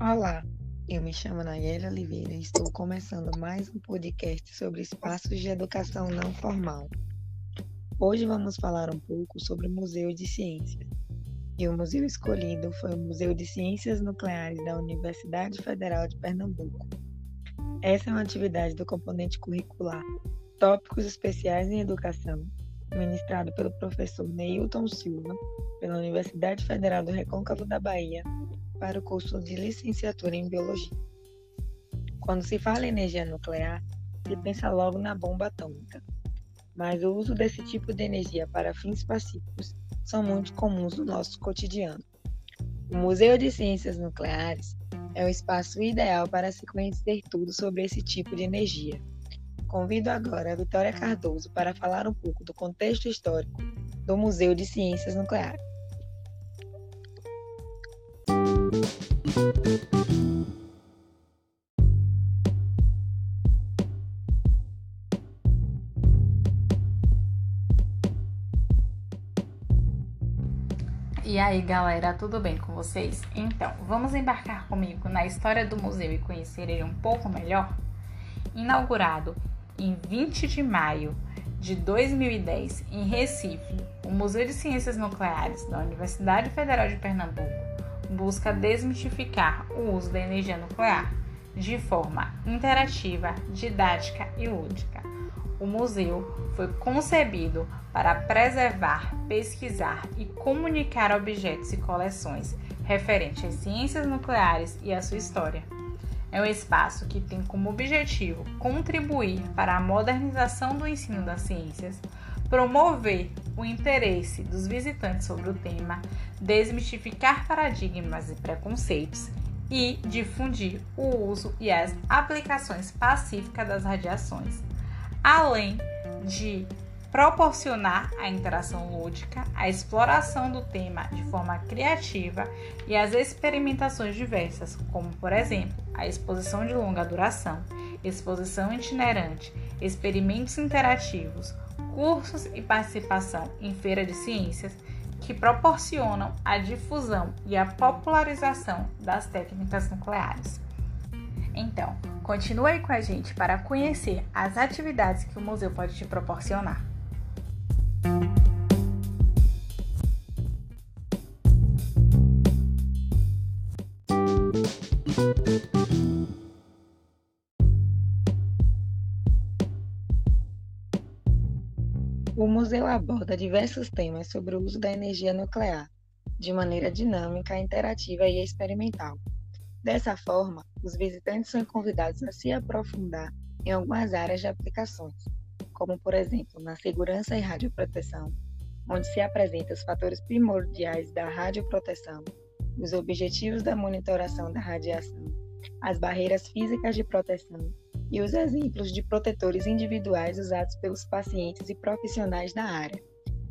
Olá, eu me chamo Nayeli Oliveira e estou começando mais um podcast sobre espaços de educação não formal. Hoje vamos falar um pouco sobre o Museu de Ciências. E o museu escolhido foi o Museu de Ciências Nucleares da Universidade Federal de Pernambuco. Essa é uma atividade do componente curricular Tópicos Especiais em Educação, ministrado pelo professor Neilton Silva, pela Universidade Federal do Recôncavo da Bahia, para o curso de licenciatura em Biologia. Quando se fala em energia nuclear, se pensa logo na bomba atômica, mas o uso desse tipo de energia para fins pacíficos são muito comuns no nosso cotidiano. O Museu de Ciências Nucleares é o espaço ideal para se conhecer tudo sobre esse tipo de energia. Convido agora a Vitória Cardoso para falar um pouco do contexto histórico do Museu de Ciências Nucleares. E aí, galera, tudo bem com vocês? Então, vamos embarcar comigo na história do museu e conhecer ele um pouco melhor? Inaugurado em 20 de maio de 2010 em Recife, o Museu de Ciências Nucleares da Universidade Federal de Pernambuco busca desmistificar o uso da energia nuclear de forma interativa, didática e lúdica. O museu foi concebido para preservar, pesquisar e comunicar objetos e coleções referentes às ciências nucleares e à sua história. É um espaço que tem como objetivo contribuir para a modernização do ensino das ciências, promover o interesse dos visitantes sobre o tema, desmistificar paradigmas e preconceitos e difundir o uso e as aplicações pacíficas das radiações, além de proporcionar a interação lúdica, a exploração do tema de forma criativa e as experimentações diversas, como por exemplo a exposição de longa duração, exposição itinerante, experimentos interativos, cursos e participação em feira de ciências que proporcionam a difusão e a popularização das técnicas nucleares. Então, continue aí com a gente para conhecer as atividades que o museu pode te proporcionar. O museu aborda diversos temas sobre o uso da energia nuclear, de maneira dinâmica, interativa e experimental. Dessa forma, os visitantes são convidados a se aprofundar em algumas áreas de aplicações, como, por exemplo, na segurança e radioproteção, onde se apresentam os fatores primordiais da radioproteção, os objetivos da monitoração da radiação, as barreiras físicas de proteção e os exemplos de protetores individuais usados pelos pacientes e profissionais da área.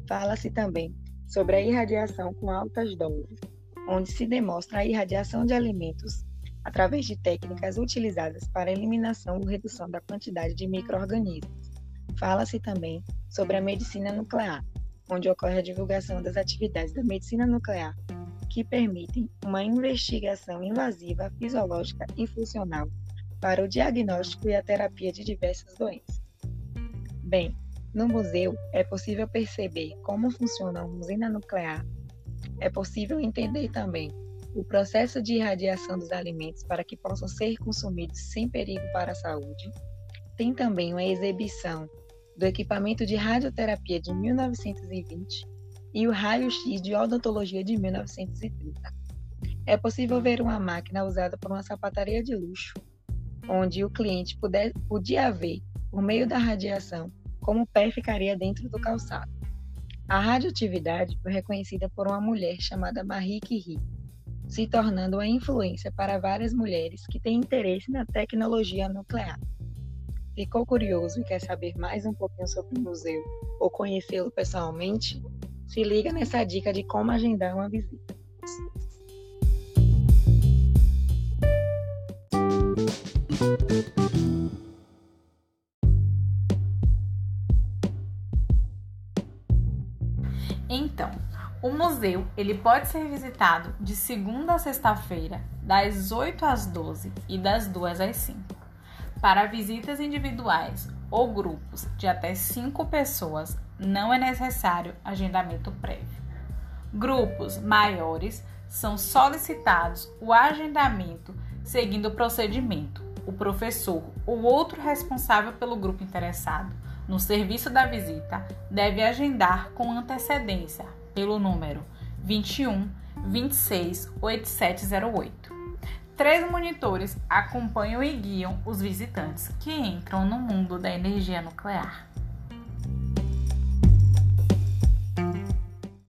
Fala-se também sobre a irradiação com altas doses, onde se demonstra a irradiação de alimentos através de técnicas utilizadas para eliminação ou redução da quantidade de microorganismos. Fala-se também sobre a medicina nuclear, onde ocorre a divulgação das atividades da medicina nuclear que permitem uma investigação invasiva, fisiológica e funcional para o diagnóstico e a terapia de diversas doenças. Bem, no museu é possível perceber como funciona uma usina nuclear. É possível entender também o processo de irradiação dos alimentos para que possam ser consumidos sem perigo para a saúde. Tem também uma exibição do equipamento de radioterapia de 1920 e o raio-x de odontologia de 1930. É possível ver uma máquina usada por uma sapataria de luxo onde o cliente puder, podia ver, por meio da radiação, como o pé ficaria dentro do calçado. A radioatividade foi reconhecida por uma mulher chamada Marie Curie, se tornando uma influência para várias mulheres que têm interesse na tecnologia nuclear. Ficou curioso e quer saber mais um pouquinho sobre o museu ou conhecê-lo pessoalmente? Se liga nessa dica de como agendar uma visita. Museu ele pode ser visitado de segunda a sexta-feira, das 8 às 12 e das 2 às 5. Para visitas individuais ou grupos de até 5 pessoas, não é necessário agendamento prévio. Grupos maiores são solicitados o agendamento seguindo o procedimento. O professor ou outro responsável pelo grupo interessado no serviço da visita deve agendar com antecedência pelo número 21 26 8708. Três monitores acompanham e guiam os visitantes que entram no mundo da energia nuclear.